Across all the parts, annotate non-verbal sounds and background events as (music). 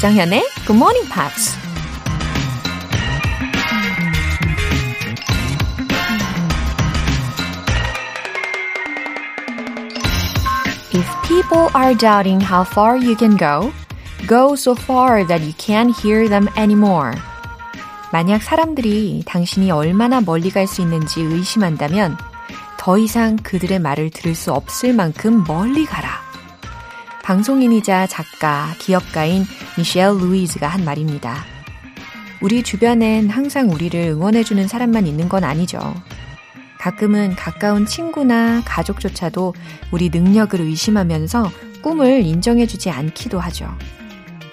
조정현의 Good Morning Pops. If people are doubting how far you can go, go so far that you can't hear them anymore. 만약 사람들이 당신이 얼마나 멀리 갈 수 있는지 의심한다면 더 이상 그들의 말을 들을 수 없을 만큼 멀리 가라. 방송인이자 작가, 기업가인 미셸 루이즈가 한 말입니다. 우리 주변엔 항상 우리를 응원해주는 사람만 있는 건 아니죠. 가끔은 가까운 친구나 가족조차도 우리 능력을 의심하면서 꿈을 인정해주지 않기도 하죠.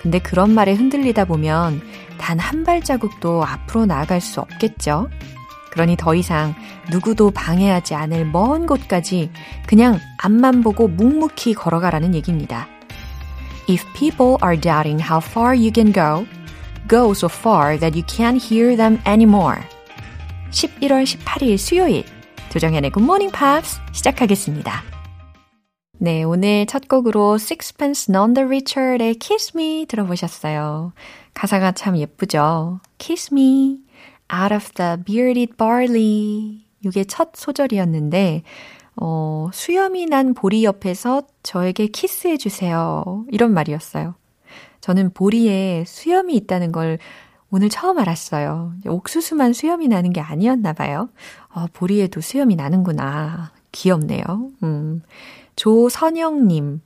근데 그런 말에 흔들리다 보면 단 한 발자국도 앞으로 나아갈 수 없겠죠? 그러니 더 이상 누구도 방해하지 않을 먼 곳까지 그냥 앞만 보고 묵묵히 걸어가라는 얘기입니다. If people are doubting how far you can go, go so far that you can't hear them anymore. 11월 18일 수요일 조정현의 Good Morning Pops 시작하겠습니다. 네, 오늘 첫 곡으로 Sixpence None the Richer의 Kiss Me 들어보셨어요. 가사가 참 예쁘죠? Kiss me out of the bearded barley. 이게 첫 소절이었는데, 어, 수염이 난 보리 옆에서 저에게 키스해 주세요. 이런 말이었어요. 저는 보리에 수염이 있다는 걸 오늘 처음 알았어요. 옥수수만 수염이 나는 게 아니었나 봐요. 어, 보리에도 수염이 나는구나. 귀엽네요. 음. 조선영님.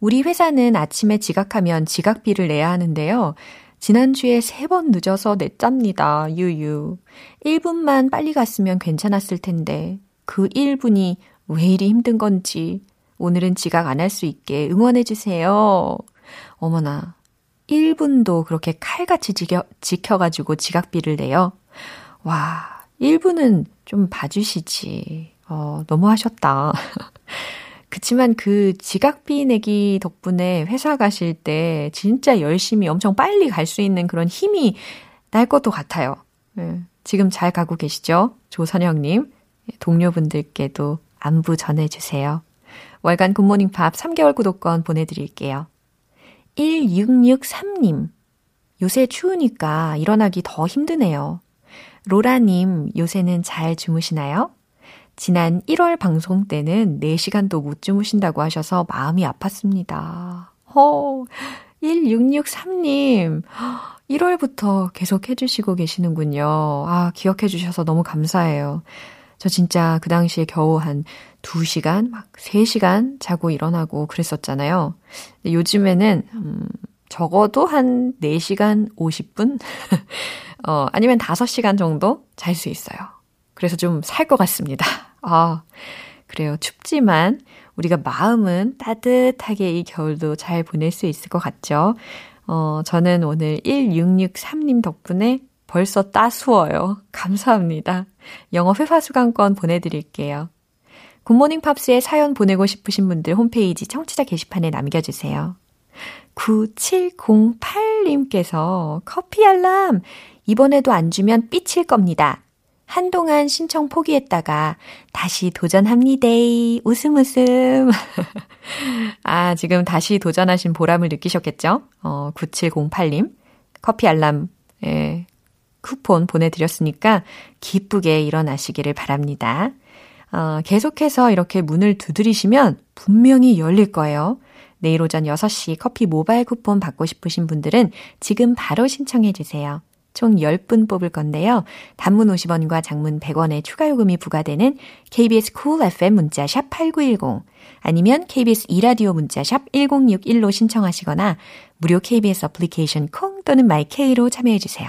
우리 회사는 아침에 지각하면 지각비를 내야 하는데요. 지난주에 세 번 늦어서 냈답니다. 유유. 1분만 빨리 갔으면 괜찮았을 텐데 그 1분이 왜 이리 힘든 건지 오늘은 지각 안 할 수 있게 응원해 주세요. 어머나. 1분도 그렇게 칼같이 지켜, 지켜가지고 지각비를 내요. 와, 1분은 좀 봐주시지. 어, 너무 하셨다. (laughs) 그치만 그 지각비 내기 덕분에 회사 가실 때 진짜 열심히 엄청 빨리 갈 수 있는 그런 힘이 날 것도 같아요. 네, 지금 잘 가고 계시죠? 조선영님. 동료분들께도 안부 전해주세요. 월간 굿모닝 팝 3개월 구독권 보내드릴게요. 1663님. 요새 추우니까 일어나기 더 힘드네요. 로라님, 요새는 잘 주무시나요? 지난 1월 방송 때는 4시간도 못 주무신다고 하셔서 마음이 아팠습니다. 허, 1663님. 1월부터 계속 해주시고 계시는군요. 아, 기억해주셔서 너무 감사해요. 저 진짜 그 당시에 겨우 한 2시간, 막 3시간 자고 일어나고 그랬었잖아요. 요즘에는, 음, 적어도 한 4시간 50분? (laughs) 어, 아니면 5시간 정도 잘 수 있어요. 그래서 좀 살 것 같습니다. (laughs) 아, 그래요. 춥지만 우리가 마음은 따뜻하게 이 겨울도 잘 보낼 수 있을 것 같죠? 어, 저는 오늘 1663님 덕분에 벌써 따스워요. 감사합니다. 영어 회화 수강권 보내드릴게요. 굿모닝 팝스에 사연 보내고 싶으신 분들 홈페이지 청취자 게시판에 남겨주세요. 9708님께서 커피 알람! 이번에도 안 주면 삐칠 겁니다. 한동안 신청 포기했다가 다시 도전합니다. 웃음 웃음. (laughs) 아, 지금 다시 도전하신 보람을 느끼셨겠죠? 어, 9708님. 커피 알람, 예, 쿠폰 보내드렸으니까 기쁘게 일어나시기를 바랍니다. 어, 계속해서 이렇게 문을 두드리시면 분명히 열릴 거예요. 내일 오전 6시 커피 모바일 쿠폰 받고 싶으신 분들은 지금 바로 신청해 주세요. 총 10분 뽑을 건데요. 단문 50원과 장문 100원의 추가 요금이 부과되는 KBS cool FM 문자 샵 8910 아니면 KBS 이라디오 문자 샵 1061로 신청하시거나 무료 KBS 어플리케이션 콩 또는 마이케이로 참여해 주세요.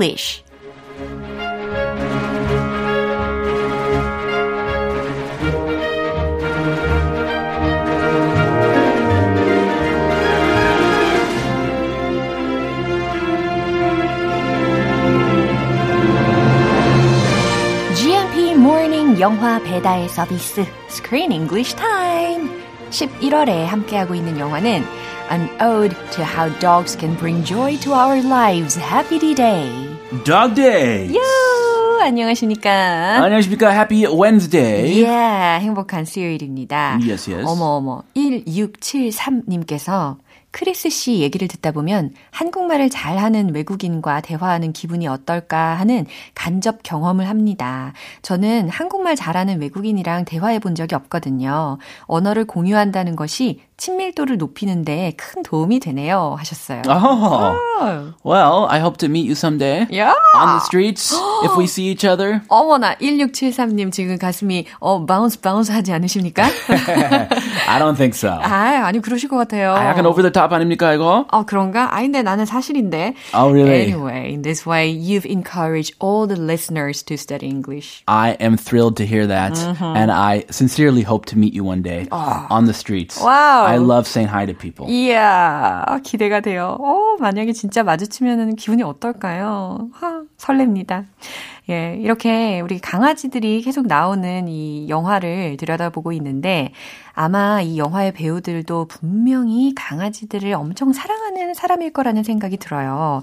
English. GMP Morning 영화 배달 서비스 Screen English Time 11월에 함께하고 있는 영화는 An Ode to How Dogs Can Bring Joy to Our Lives Happy D-Day Dog Day. 요, 안녕하십니까? 안녕하십니까? Happy Wednesday. Yeah, 행복한 수요일입니다. Yes, yes. 어머 어머 1673님께서 크리스 씨 얘기를 듣다 보면 한국말을 잘하는 외국인과 대화하는 기분이 어떨까 하는 간접 경험을 합니다. 저는 한국말 잘하는 외국인이랑 대화해 본 적이 없거든요. 언어를 공유한다는 것이 친밀도를 높이는데 큰 도움이 되네요. 하셨어요. Oh. Oh. Well, I hope to meet you someday. Yeah. On the streets, if we see each other. (gasps) 어머나 1673님 지금 가슴이 어 바운스 바운스 하지 않으십니까? (laughs) I don't think so. 아, 아니 그러실 것 같아요. 아, 약간 over the top 아닙니까, 이거? 어, 그런가? 아닌데 나는 사실인데. Oh, really? Anyway, in this way, you've encouraged all the listeners to study English. I am thrilled to hear that. And I sincerely hope to meet you one day on the streets. Wow. I love saying hi to people. 이야, 기대가 돼요. 어, 만약에 진짜 마주치면 기분이 어떨까요? 하, 설렙니다. 예, 이렇게 우리 강아지들이 계속 나오는 이 영화를 들여다보고 있는데 아마 이 영화의 배우들도 분명히 강아지들을 엄청 사랑하는 사람일 거라는 생각이 들어요.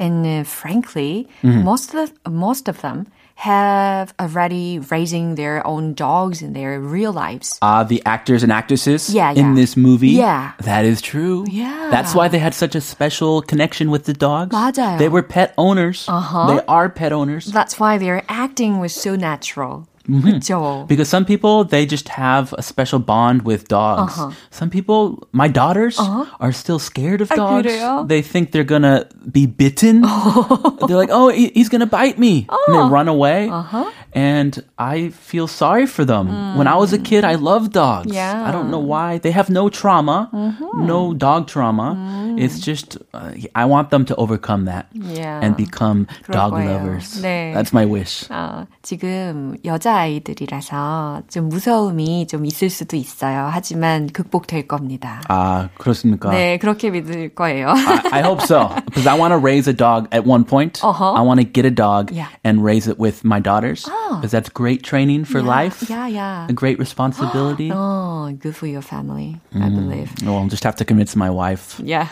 And uh, frankly, most of most of them have already raising their own dogs in their real lives. Uh, the actors and actresses Yeah, in yeah. this movie. Yeah. That is true. Yeah. That's why they had such a special connection with the dogs. 맞아요. They were pet owners. Uh-huh. They are pet owners. That's why their acting was so natural. 그렇죠. Because some people, they just have a special bond with dogs. Uh-huh. Some people, my daughters, are still scared of 아, dogs. 그래요? They think they're gonna be bitten. (laughs) they're like, oh, he- he's gonna bite me. And they run away. Uh-huh. And I feel sorry for them. When I was a kid, I loved dogs. Mm. Yeah. Mm-hmm. I don't know why. They have no trauma, no dog trauma. Mm. It's just, uh, I want them to overcome that Yeah. and become 그럴 dog 거예요. lovers. 네. That's my wish. 어, 지금 여자 아이들이라서 좀 무서움이 좀 있을 수도 있어요. 하지만 극복될 겁니다. 아, 그렇습니까? 네, 그렇게 믿을 거예요. I, I hope so because I want to raise a dog at one point. Uh-huh. I want to get a dog Yeah. and raise it with my daughters Oh. because that's great training for life, Yeah, yeah. a great responsibility. Oh, good for your family, I believe. Well, I'll just have to convince my wife. Yeah.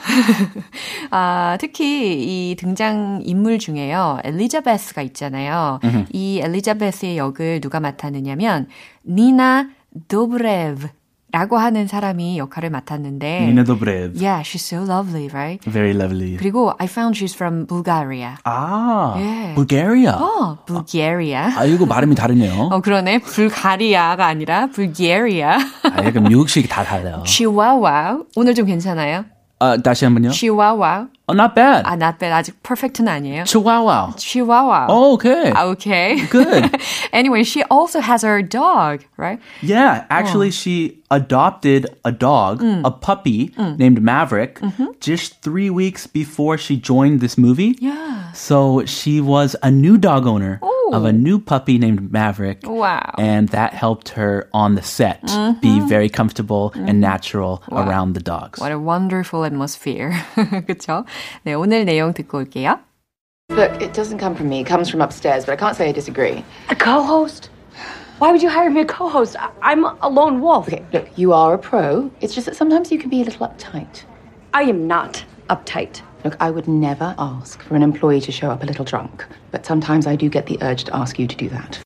아, 특히 이 등장 인물 중에요. 엘리자베스가 있잖아요. 이 엘리자베스의 역을 누가 맡았느냐면 니나 도브레브 라고 하는 사람이 역할을 맡았는데 Nina Dobrev. Yeah, she's so lovely, right? Very lovely. 그리고 I found she's from Bulgaria. Ah, Yeah. Bulgaria. 어, Bulgaria. 아, 이거 발음이 다르네요. 어, 그러네. 불가리아가 아니라 Bulgaria. 아, 약간 미국식 다 달라요. Chihuahua. 오늘 좀 괜찮아요? 아, 다시 한번요. Chihuahua. Oh, not bad. 아, not bad. 아직 perfect는 아니에요. Chihuahua. Chihuahua. Oh, okay. Okay. Good. (laughs) anyway, she also has her dog, right? Yeah, actually, she adopted a dog, a puppy named Maverick, just three weeks before she joined this movie. Yeah. So she was a new dog owner of a new puppy named Maverick. Wow. And that helped her on the set be very comfortable and natural around the dogs. What a wonderful atmosphere. (laughs) 그쵸? 네, 오늘 내용 듣고 올게요. Look, it doesn't come from me. It comes from upstairs, but I can't say I disagree. A co-host? Why would you hire me a co-host? I- I'm a lone wolf. Okay, look, you are a pro. It's just that sometimes you can be a little uptight. I am not uptight. Look, I would never ask for an employee to show up a little drunk, but sometimes I do get the urge to ask you to do that.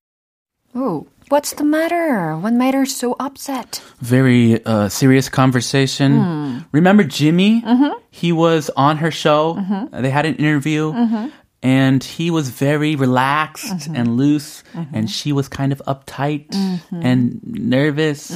Oh, what's the matter? What made her so upset? Very uh, serious conversation. Hmm. Remember Jimmy? Mm-hmm. He was on her show. Mm-hmm. They had an interview. Mm-hmm. And he was very relaxed mm-hmm. and loose, mm-hmm. and she was kind of uptight mm-hmm. and nervous.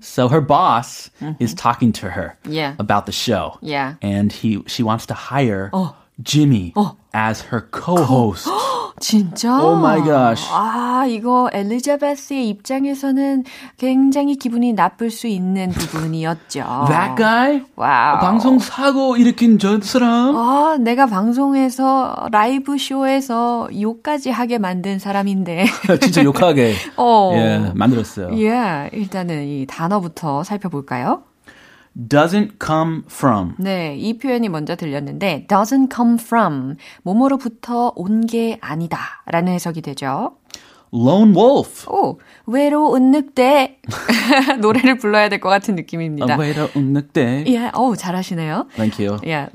So her boss is talking to her Yeah. about the show. Yeah. And he she wants to hire oh. Jimmy oh. as her co-host. (gasps) Oh. 진짜? Oh my gosh. 아, 이거 엘리자베스의 입장에서는 굉장히 기분이 나쁠 수 있는 부분이었죠. That guy? 와우. 방송 사고 일으킨 저 사람? 아, 내가 방송에서 라이브 쇼에서 욕까지 하게 만든 사람인데. 진짜 욕하게 (laughs) 어. 예, 만들었어요. 예, 일단은 이 단어부터 살펴볼까요? Doesn't come from. 네, 이 표현이 먼저 들렸는데 doesn't come from 뭐뭐로부터 온 게 아니다 라는 해석이 되죠. lone wolf. 오, 외로운 늑대. (laughs) 노래를 불러야 될 것 같은 느낌입니다. A 외로운 늑대. 예, 어우, 잘하시네요. Thank you. 예,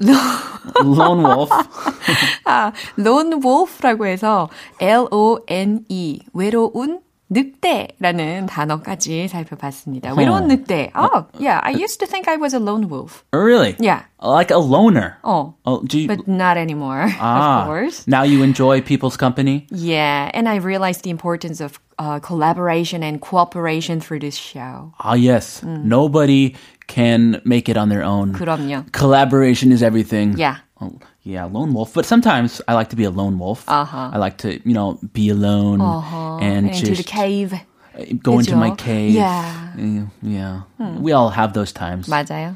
lone wolf. (laughs) 아, lone wolf라고 해서 L-O-N-E, 외로운 늑대라는 단어까지 살펴봤습니다. 외로운 늑대. Oh, yeah, I used to think I was a lone wolf. really? Yeah. Like a loner. Oh, Oh, do you, but not anymore, (laughs) ah, of course. now you enjoy people's company? Yeah, and I realized the importance of uh, collaboration and cooperation through this show. Ah, yes. Nobody can make it on their own. 그럼요. Collaboration is everything. Yeah. Oh, yeah, lone wolf. But sometimes I like to be a lone wolf. Uh-huh. I like to, you know, be alone and Into just the cave. go into my cave. Yeah. Mm, Yeah. We all have those times. 맞아요.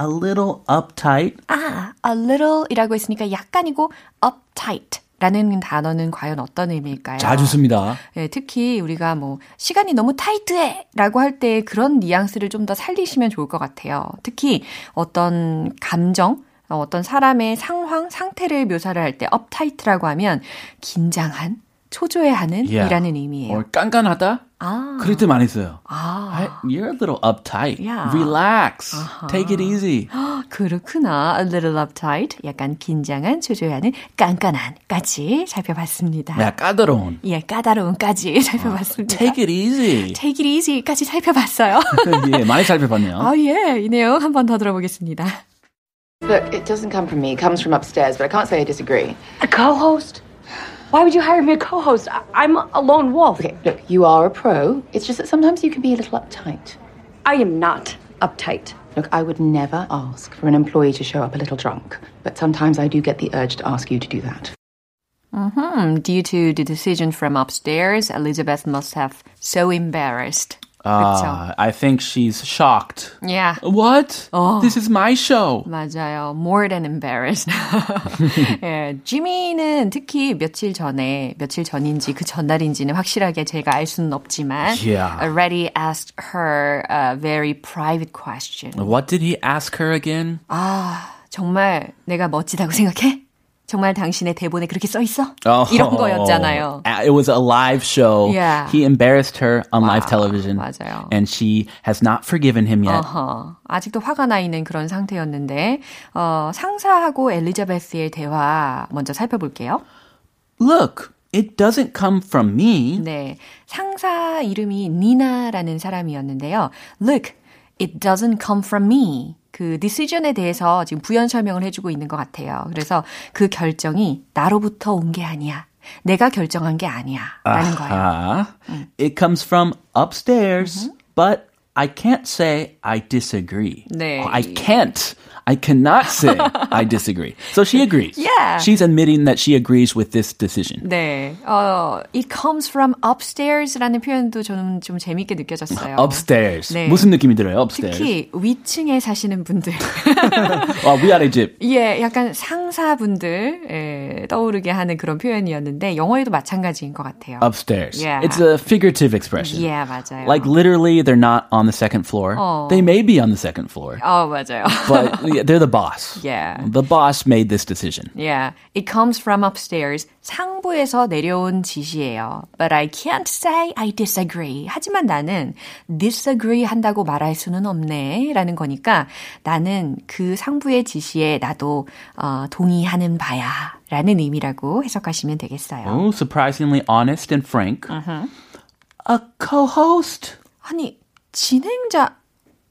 A little uptight. 아, a little이라고 했으니까 약간이고 uptight. 라는 단어는 과연 어떤 의미일까요? 자주 씁니다. 예, 특히 우리가 뭐 시간이 너무 타이트해 라고 할 때 그런 뉘앙스를 좀 더 살리시면 좋을 것 같아요. 특히 어떤 감정, 어, 어떤 사람의 상황, 상태를 묘사를 할때 uptight라고 하면 긴장한, 초조해하는 Yeah. 이라는 의미예요. or 깐깐하다. 아, 그럴 때 많이 써요. 아, I- You're a little uptight. Yeah. Relax. Take it easy. (gasps) 그렇구나. A little uptight. 약간 긴장한, 초조해하는, 깐깐한까지 살펴봤습니다. 야, 까다로운. 예, 까다로운까지 살펴봤습니다. Take it easy. Take it easy까지 살펴봤어요. (laughs) 예, 많이 살펴봤네요. 아, 예. 이 내용 한 번 더 들어보겠습니다. Look, it doesn't come from me. It comes from upstairs, but I can't say I disagree. A co-host? Why would you hire me a co-host? I- I'm a lone wolf. Okay, look, you are a pro. It's just that sometimes you can be a little uptight. I am not uptight. Look, I would never ask for an employee to show up a little drunk, but sometimes I do get the urge to ask you to do that. Mm-hmm. due to the decision from upstairs, Elizabeth must have so embarrassed. 그렇죠. Uh, I think she's shocked. Yeah. What? This is my show. 맞아요. More than embarrassed. 예, 지미는 특히 며칠 전에, 며칠 전인지 그 전날인지는 확실하게 제가 알 수는 없지만, Yeah. already asked her a very private question. What did he ask her again? 아, 정말 내가 멋지다고 생각해? 정말 당신의 대본에 그렇게 써 있어? Oh. 이런 거였잖아요. (laughs) Uh, It was a live show. Yeah. He embarrassed her on live television. 맞아요. And she has not forgiven him yet. 어허, 아직도 화가 나 있는 그런 상태였는데, 어, 상사하고 엘리자베스의 대화 먼저 살펴볼게요. Look, it doesn't come from me. 네. 상사 이름이 니나라는 사람이었는데요. Look, it doesn't come from me. 그 decision에 대해서 지금 부연 설명을 해주고 있는 것 같아요. 그래서 그 결정이 나로부터 온 게 아니야. 내가 결정한 게 아니야. 라는 거예요. Uh, It comes from upstairs, but I can't say I disagree. 네. I can't. I cannot say I disagree. So she agrees. Yeah. (laughs) She's admitting that she agrees with this decision. 네. 어, it comes from upstairs라는 표현도 저는 좀 재밌게 느껴졌어요. Upstairs. 네. 무슨 느낌이 들어요? Upstairs. 특히 위층에 사시는 분들. (laughs) 어, 위아래 집. 예, 약간 상사분들 예, 떠오르게 하는 그런 표현이었는데 영어에도 마찬가지인 것 같아요. Upstairs. Yeah. It's a figurative expression. 예, 맞아요. Like literally, they're not on the second floor. They may be on the second floor, 어, 맞아요. but (laughs) yeah, they're the boss. Yeah. The boss made this decision. Yeah, it comes from upstairs. 상부에서 내려온 지시예요. But I can't say I disagree. 하지만 나는 disagree 한다고 말할 수는 없네. 라는 거니까 나는 그 상부의 지시에 나도 어, 동의하는 바야. 라는 의미라고 해석하시면 되겠어요. Oh, surprisingly honest and frank. A co-host. 아니, 진행자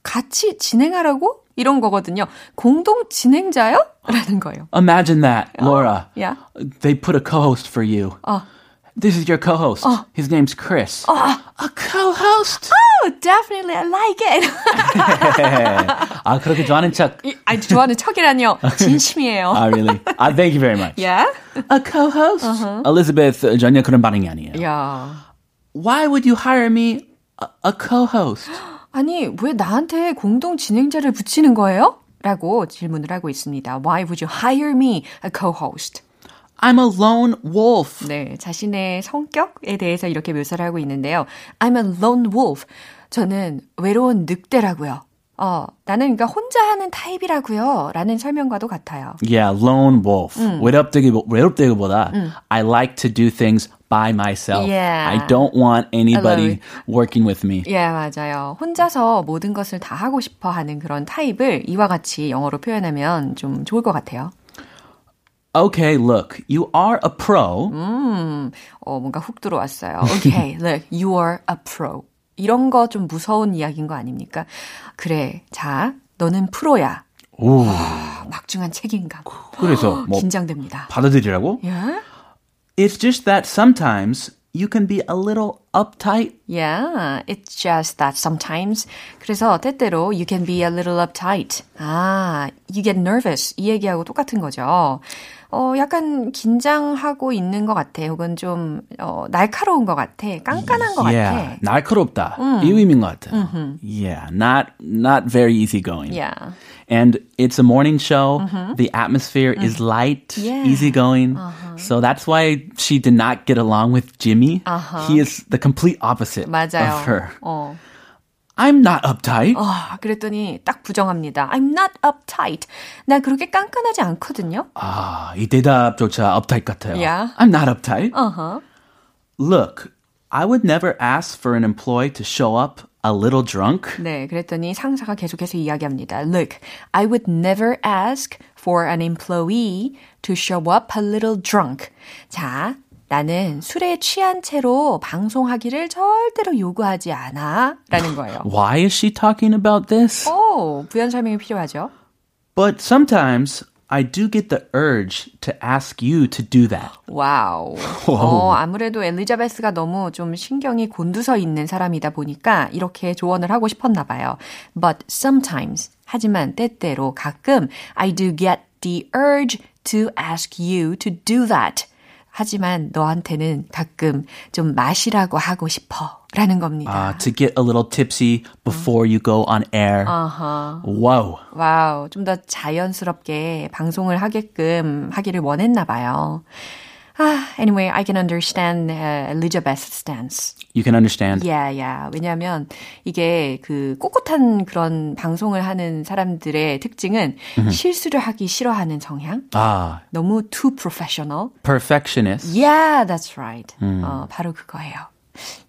같이 진행하라고? 이런 거거든요. 공동 진행자요? 라는 거예요. Imagine that, Laura. yeah. They put a co-host for you. This is your co-host. His name's Chris. A co-host. Oh, definitely I like it. (laughs) 아 그렇게 좋아하는 척. 아, 좋아하는 척이라뇨. (laughs) 진심이에요. Ah, really? Ah, thank you very much. Yeah? A co-host. Elizabeth uh, 전혀 그런 반응이 아니에요. 야. Why would you hire me a, a co-host? (gasps) 아니, 왜 나한테 공동 진행자를 붙이는 거예요? 라고 질문을 하고 있습니다. Why would you hire me a co-host? I'm a lone wolf. 네, 자신의 성격에 대해서 이렇게 묘사를 하고 있는데요. I'm a lone wolf. 저는 외로운 늑대라고요. 어, 나는 그러니까 혼자 하는 타입이라고요. 라는 설명과도 같아요. Yeah, lone wolf. 외롭되기, 외롭되기보다 I like to do things by myself. Yeah. I don't want anybody working with me. 예, 맞아요. 혼자서 모든 것을 다 하고 싶어 하는 그런 타입을 이와 같이 영어로 표현하면 좀 좋을 것 같아요. Okay, look, you are a pro. 음, 어, 뭔가 훅 들어왔어요. Okay, look, you are a pro. 이런 거 좀 무서운 이야기인 거 아닙니까? 그래, 자, 너는 프로야. 오, 막중한 책임감. 그래서 (gasps) 뭐 긴장됩니다. 받아들이라고? 예? It's just that sometimes you can be a little uptight. Yeah, it's just that sometimes. 그래서 때때로 you can be a little uptight. 아, you get nervous. 이 얘기하고 똑같은 거죠. 어, 약간 긴장하고 있는 것 같아. 혹은 좀, 어, 날카로운 것 같아. 깐깐한 것 yeah, 같아. 날카롭다. 이 의미인 것 같아. Yeah, not not very easygoing. Yeah. And it's a morning show. The atmosphere is light, Yeah. easygoing. So that's why she did not get along with Jimmy. He is the complete opposite 맞아요. of her. 어. I'm not uptight. 아, 그랬더니 딱 부정합니다. I'm not uptight. 난 그렇게 깐깐하지 않거든요. 아, 이 대답조차 uptight 같아요. Yeah. I'm not uptight. Uh-huh. Look, I would never ask for an employee to show up a little drunk. 네, 그랬더니 상사가 계속해서 이야기합니다. Look, I would never ask for an employee to show up a little drunk. 자, 나는 술에 취한 채로 방송하기를 절대로 요구하지 않아. 라는 거예요. Why is she talking about this? 오, 부연 설명이 필요하죠. But sometimes I do get the urge to ask you to do that. 와우. (laughs) 어, 아무래도 엘리자베스가 너무 좀 신경이 곤두서 있는 사람이다 보니까 이렇게 조언을 하고 싶었나 봐요. But sometimes, 하지만 때때로 가끔 I do get the urge to ask you to do that. 하지만 너한테는 가끔 좀 마시라고 하고 싶어. 라는 겁니다. Uh, to get a little tipsy before you go on air. 아하. Whoa. 와우, 좀 더 자연스럽게 방송을 하게끔 하기를 원했나 봐요. 아, anyway, I can understand uh, Elizabeth's stance. You can understand. Yeah, yeah. 왜냐하면 이게 그 꼿꼿한 그런 방송을 하는 사람들의 특징은 실수를 하기 싫어하는 성향. Ah, 너무 too professional. perfectionist. Yeah, that's right. 어, 바로 그거예요.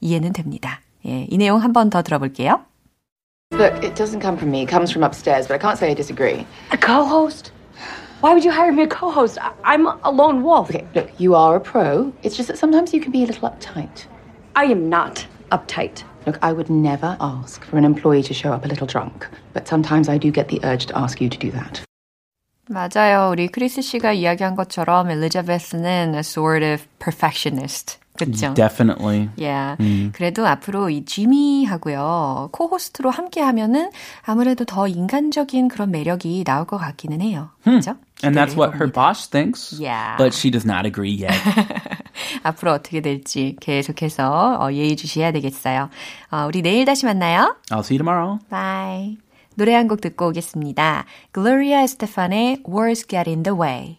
이해는 됩니다. 예, 이 내용 한 번 더 들어볼게요. Look, it doesn't come from me. It comes from upstairs, but I can't say I disagree. A co-host? Why would you hire me a co-host? I- I'm a lone wolf. Okay, look, you are a pro. It's just that sometimes you can be a little uptight. I am not uptight. Look, I would never ask for an employee to show up a little drunk, but sometimes I do get the urge to ask you to do that. 맞아요. 우리 크리스 씨가 이야기한 것처럼 엘리자베스는 a sort of perfectionist. 그렇죠? Definitely. Yeah. 그래도 앞으로 이 지미하고요. 코호스트로 함께 하면은 아무래도 더 인간적인 그런 매력이 나올 것 같기는 해요. 그렇죠? And that's what her boss thinks. Yeah. But she does not agree yet. 앞으로 어떻게 될지 계속해서 어, 예의 주시해야 되겠어요. 어, 우리 내일 다시 만나요. I'll see you tomorrow. Bye. 노래 한 곡 듣고 오겠습니다. Gloria Estefan의 Words Get in the Way.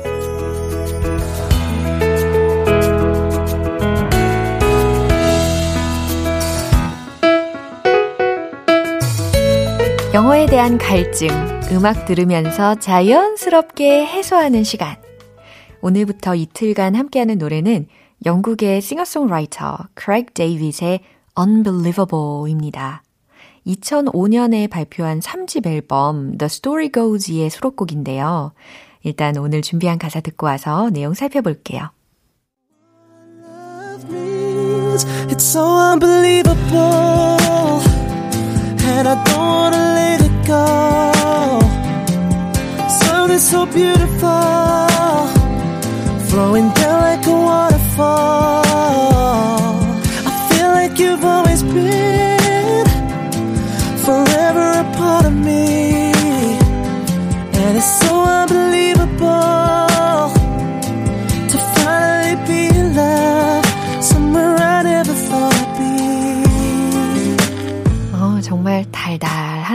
영어에 대한 갈증, 음악 들으면서 자연스럽게 해소하는 시간. 오늘부터 이틀간 함께하는 노래는 영국의 싱어송라이터 크레이그 데이빗의 Unbelievable입니다. 2005년에 발표한 3집 앨범 The Story Goes의 수록곡인데요. 일단 오늘 준비한 가사 듣고 와서 내용 살펴볼게요. It's so unbelievable, and I don't wanna let it go. Something so beautiful, flowing down like a waterfall. I feel like you've always been forever a part of me, and it's so unbelievable.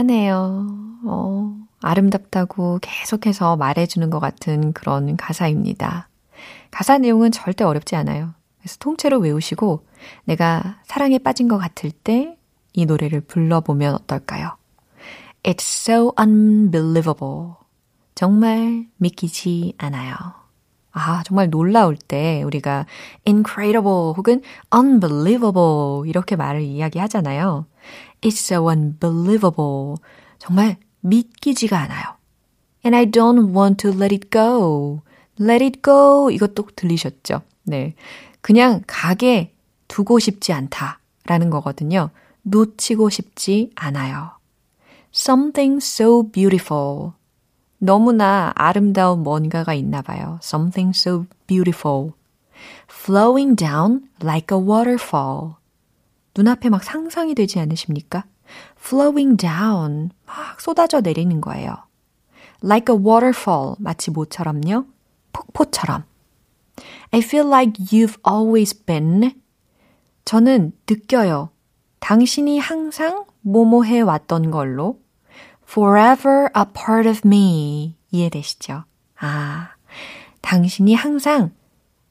하네요. 어, 아름답다고 계속해서 말해주는 것 같은 그런 가사입니다. 가사 내용은 절대 어렵지 않아요. 그래서 통째로 외우시고 내가 사랑에 빠진 것 같을 때 이 노래를 불러보면 어떨까요? It's so unbelievable. 정말 믿기지 않아요. 아, 정말 놀라울 때 우리가 incredible 혹은 unbelievable 이렇게 말을 이야기하잖아요. It's so unbelievable. 정말 믿기지가 않아요. And I don't want to let it go. let it go. 이것도 들리셨죠? 네. 그냥 가게 두고 싶지 않다라는 거거든요. 놓치고 싶지 않아요. Something so beautiful. 너무나 아름다운 뭔가가 있나 봐요. Something so beautiful. Flowing down like a waterfall. 눈앞에 막 상상이 되지 않으십니까? Flowing down. 막 쏟아져 내리는 거예요. Like a waterfall. 마치 뭐처럼요? 폭포처럼. I feel like you've always been. 저는 느껴요. 당신이 항상 뭐뭐 해 왔던 걸로 forever a part of me. 이해되시죠? 아, 당신이 항상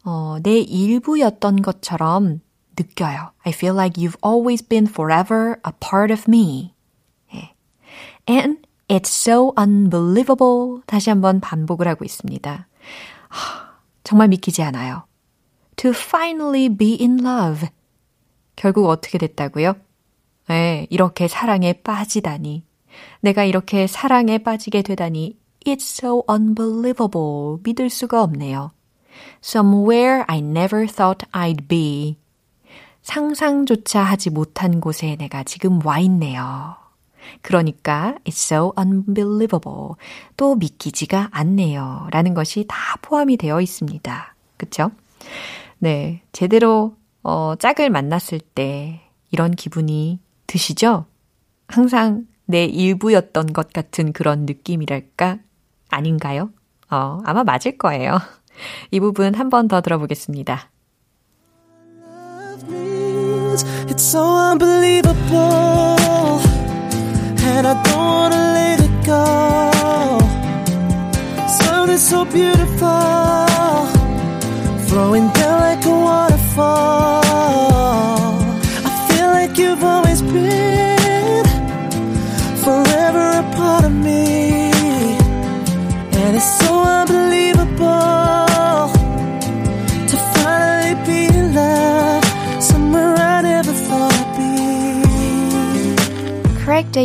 어, 내 일부였던 것처럼 느껴요. I feel like you've always been forever a part of me. 예. And it's so unbelievable. 다시 한번 반복을 하고 있습니다. 하, 정말 믿기지 않아요. To finally be in love. 결국 어떻게 됐다고요? 네, 이렇게 사랑에 빠지다니. 내가 이렇게 사랑에 빠지게 되다니. It's so unbelievable. 믿을 수가 없네요. Somewhere I never thought I'd be. 상상조차 하지 못한 곳에 내가 지금 와 있네요. 그러니까 it's so unbelievable. 또 믿기지가 않네요. 라는 것이 다 포함이 되어 있습니다. 그쵸? 네. 제대로, 어, 짝을 만났을 때 이런 기분이 드시죠? 항상 내 일부였던 것 같은 그런 느낌이랄까? 아닌가요? 어, 아마 맞을 거예요. (laughs) 이 부분 한 번 더 들어보겠습니다. It's so unbelievable. And I don't wanna let it go. Something so beautiful. Flowing down like a waterfall. I feel like you've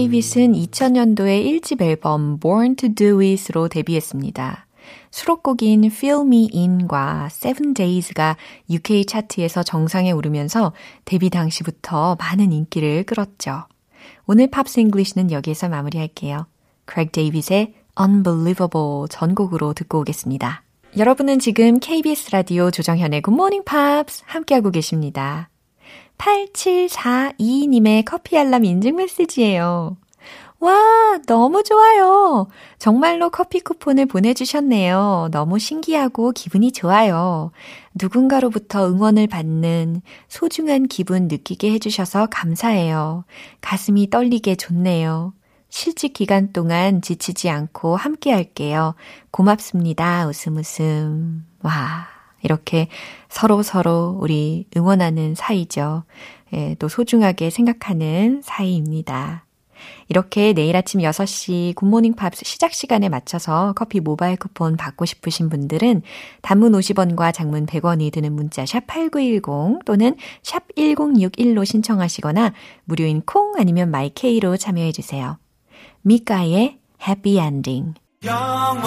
데이빗은 2000년도에 1집 앨범 Born to Do It으로 데뷔했습니다. 수록곡인 Fill Me In과 Seven Days가 UK 차트에서 정상에 오르면서 데뷔 당시부터 많은 인기를 끌었죠. 오늘 Pops English는 여기에서 마무리할게요. 크레이그 데이빗의 Unbelievable 전곡으로 듣고 오겠습니다. 여러분은 지금 KBS 라디오 조정현의 Good Morning Pops 함께하고 계십니다. 8742님의 커피 알람 인증 메시지예요. 와, 너무 좋아요. 정말로 커피 쿠폰을 보내주셨네요. 너무 신기하고 기분이 좋아요. 누군가로부터 응원을 받는 소중한 기분 느끼게 해주셔서 감사해요. 가슴이 떨리게 좋네요. 실직 기간 동안 지치지 않고 함께 할게요. 고맙습니다. 웃음 웃음. 와, 이렇게 서로 서로 우리 응원하는 사이죠. 예, 또 소중하게 생각하는 사이입니다. 이렇게 내일 아침 6시 굿모닝 팝스 시작 시간에 맞춰서 커피 모바일 쿠폰 받고 싶으신 분들은 단문 50원과 장문 100원이 드는 문자 샵 8910 또는 샵 1061로 신청하시거나 무료인 콩 아니면 마이케이로 참여해 주세요. 미카의 Happy Ending I'll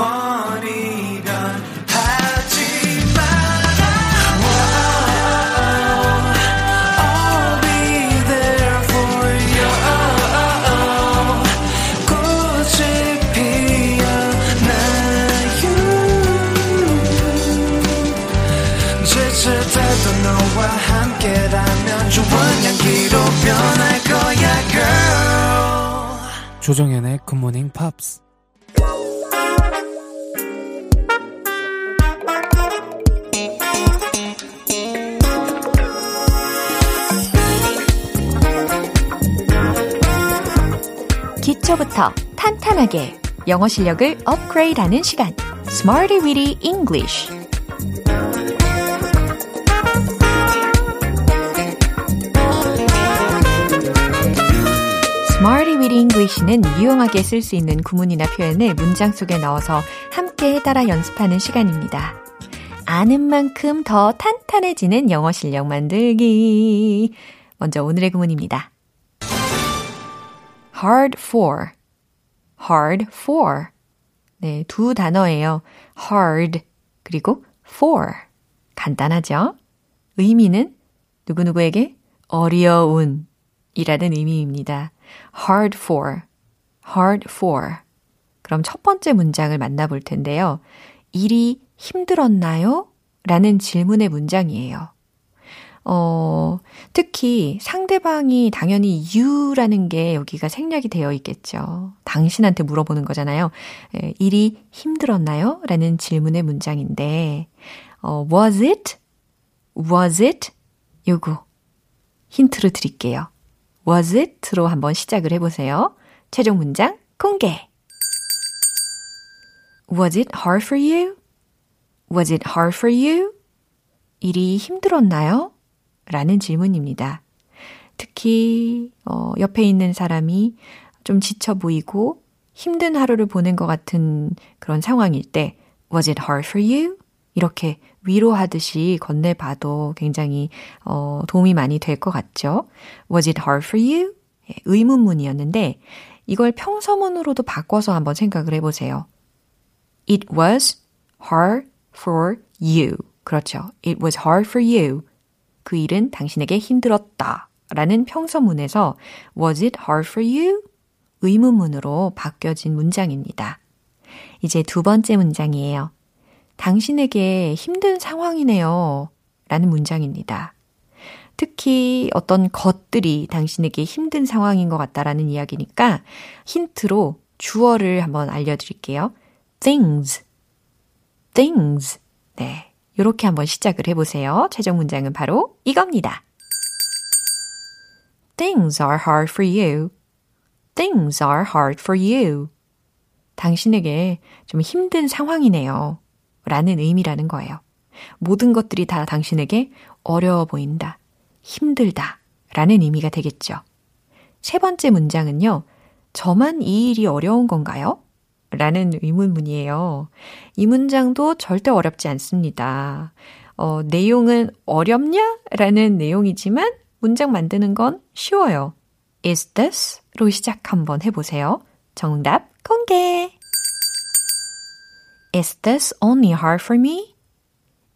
변할 거야, girl. 조정연의 굿모닝 팝스 기초부터 탄탄하게 영어 실력을 업그레이드하는 시간, Smarty Weedy English. Smarty Weedy English는 유용하게 쓸 수 있는 구문이나 표현을 문장 속에 넣어서 함께 따라 연습하는 시간입니다. 아는 만큼 더 탄탄해지는 영어 실력 만들기. 먼저 오늘의 구문입니다. hard for, hard for. 네, 두 단어예요. hard, 그리고 for. 간단하죠? 의미는 누구누구에게 어려운 이라는 의미입니다. Hard for, hard for. 그럼 첫 번째 문장을 만나볼 텐데요. 일이 힘들었나요? 라는 질문의 문장이에요. 어, 특히 상대방이 당연히 you라는 게 여기가 생략이 되어 있겠죠. 당신한테 물어보는 거잖아요. 에, 일이 힘들었나요? 라는 질문의 문장인데, 어, was it? was it? 요거. 힌트를 드릴게요. Was it로 한번 시작을 해보세요. 최종 문장 공개. Was it hard for you? Was it hard for you? 일이 힘들었나요? 라는 질문입니다. 특히, 어, 옆에 있는 사람이 좀 지쳐 보이고 힘든 하루를 보낸 것 같은 그런 상황일 때, Was it hard for you? 이렇게 위로하듯이 건네봐도 굉장히 어, 도움이 많이 될 것 같죠? Was it hard for you? 예, 의문문이었는데 이걸 평서문으로도 바꿔서 한번 생각을 해보세요. It was hard for you. 그렇죠. It was hard for you. 그 일은 당신에게 힘들었다. 라는 평서문에서 Was it hard for you? 의문문으로 바뀌어진 문장입니다. 이제 두 번째 문장이에요. 당신에게 힘든 상황이네요. 라는 문장입니다. 특히 어떤 것들이 당신에게 힘든 상황인 것 같다라는 이야기니까 힌트로 주어를 한번 알려드릴게요. things, things. 네. 이렇게 한번 시작을 해보세요. 최종 문장은 바로 이겁니다. Things are hard for you. Things are hard for you. 당신에게 좀 힘든 상황이네요. 라는 의미라는 거예요. 모든 것들이 다 당신에게 어려워 보인다. 힘들다. 라는 의미가 되겠죠. 세 번째 문장은요. 저만 이 일이 어려운 건가요? 라는 의문문이에요. 이 문장도 절대 어렵지 않습니다. 어, 내용은 어렵냐? 라는 내용이지만 문장 만드는 건 쉬워요. Is this? 로 시작 한번 해보세요. 정답 공개! Is this only hard for me?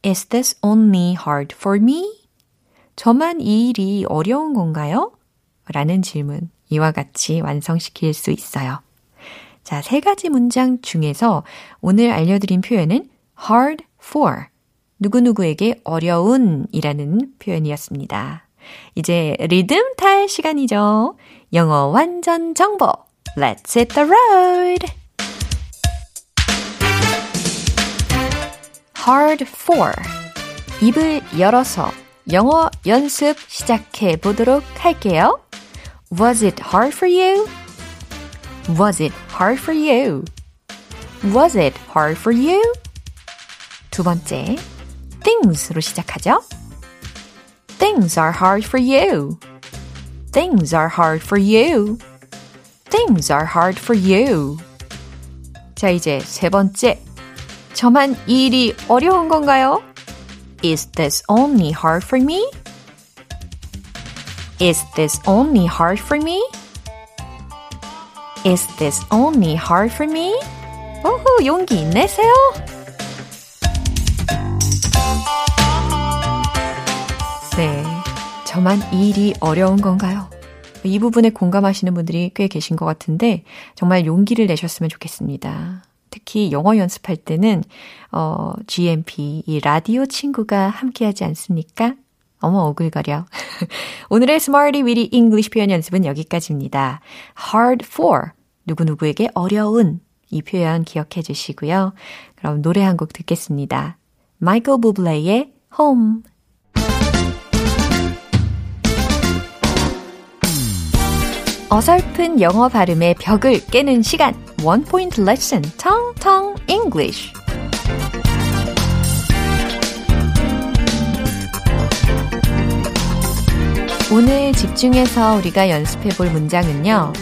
Is this only hard for me? 저만 이 일이 어려운 건가요? 라는 질문 이와 같이 완성시킬 수 있어요. 자, 세 가지 문장 중에서 오늘 알려드린 표현은 hard for. 누구누구에게 어려운 이라는 표현이었습니다. 이제 리듬 탈 시간이죠. 영어 완전 정보. Let's hit the road! hard for. 입을 열어서 영어 연습 시작해 보도록 할게요. Was it hard for you? Was it hard for you? Was it hard for you? 두 번째, things로 시작하죠. Things are hard for you. Things are hard for you. Things are hard for you. 자, 이제 세 번째. 저만 이 일이 어려운 건가요? Is this only hard for me? Is this only hard for me? Is this only hard for me? 오호, 용기 내세요. 네. 저만 이 일이 어려운 건가요? 이 부분에 공감하시는 분들이 꽤 계신 것 같은데, 정말 용기를 내셨으면 좋겠습니다. 특히 영어 연습할 때는, 어, GMP, 이 라디오 친구가 함께하지 않습니까? 어머, 오글거려. (laughs) 오늘의 Smarty Weedy English 표현 연습은 여기까지입니다. hard for. 누구누구에게 어려운. 이 표현 기억해 주시고요. 그럼 노래 한 곡 듣겠습니다. 마이클 부블레의 Home. 어설픈 영어 발음의 벽을 깨는 시간. One Point Lesson, Tong Tong English. 오늘 집중해서 우리가 연습해 볼 문장은요.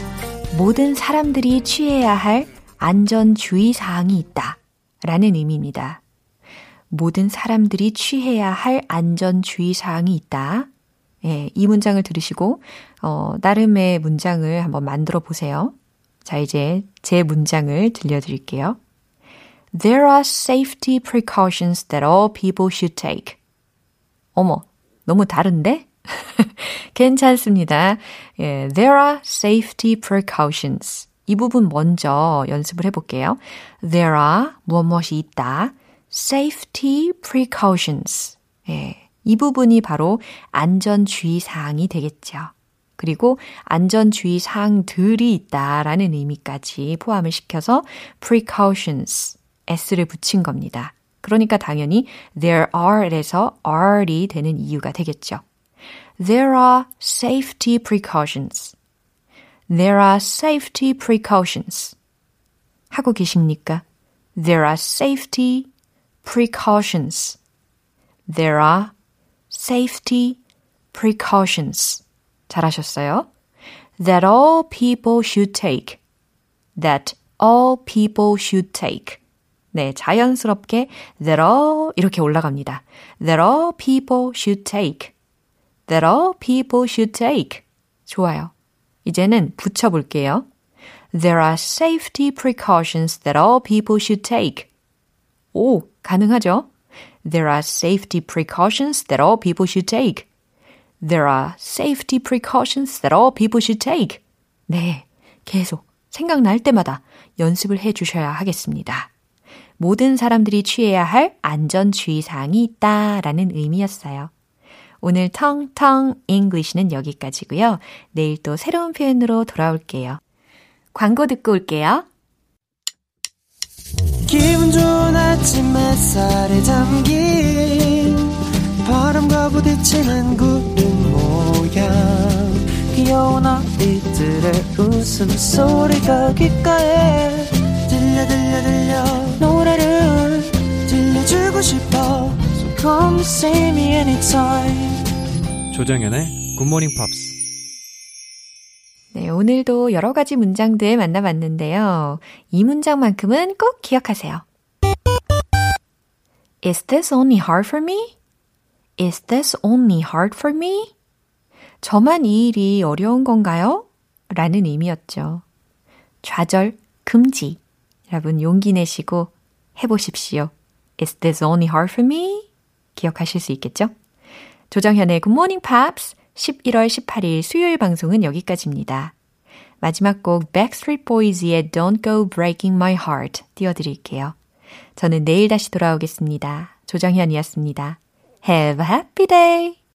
모든 사람들이 취해야 할 안전주의 사항이 있다. 라는 의미입니다. 모든 사람들이 취해야 할 안전주의 사항이 있다. 예, 이 문장을 들으시고, 어, 나름의 문장을 한번 만들어 보세요. 자, 이제 제 문장을 들려드릴게요. There are safety precautions that all people should take. 어머, 너무 다른데? 괜찮습니다. 예, there are safety precautions. 이 부분 먼저 연습을 해볼게요. There are 무엇무엇이 있다. Safety precautions. 예, 이 부분이 바로 안전주의 사항이 되겠죠. 그리고 안전주의 사항들이 있다라는 의미까지 포함을 시켜서 precautions, s를 붙인 겁니다. 그러니까 당연히 there are에서 are이 되는 이유가 되겠죠. There are safety precautions. There are safety precautions. 하고 계십니까? There are safety precautions. There are safety precautions. 잘하셨어요. That all people should take. That all people should take. 네, 자연스럽게 that all 이렇게 올라갑니다. That all people should take. That all people should take. 좋아요. 이제는 붙여볼게요. There are safety precautions that all people should take. 오, 가능하죠? There are safety precautions that all people should take. There are safety precautions that all people should take. 네, 계속 생각날 때마다 연습을 해 주셔야 하겠습니다. 모든 사람들이 취해야 할 안전 주의사항이 있다라는 의미였어요. 오늘 텅텅 English는 여기까지고요. 내일 또 새로운 표현으로 돌아올게요. 광고 듣고 올게요. 기분 좋은 아침 햇살에 담긴 바람과 부딪히는 모양 귀여운 아이들의 웃음소리가 귓가에 들려 들려 들려 노래를 들려주고 싶어 So come see me anytime 조정연의 굿모닝 팝스. 네, 오늘도 여러 가지 문장들 만나봤는데요. 이 문장만큼은 꼭 기억하세요. Is this only hard for me? Is this only hard for me? 저만 이 일이 어려운 건가요? 라는 의미였죠. 좌절 금지. 여러분 용기 내시고 해보십시오. Is this only hard for me? 기억하실 수 있겠죠? 조정현의 Good Morning Pops 11월 18일 수요일 방송은 여기까지입니다. 마지막 곡 Backstreet Boys의 Don't Go Breaking My Heart 띄워드릴게요. 저는 내일 다시 돌아오겠습니다. 조정현이었습니다. Have a happy day!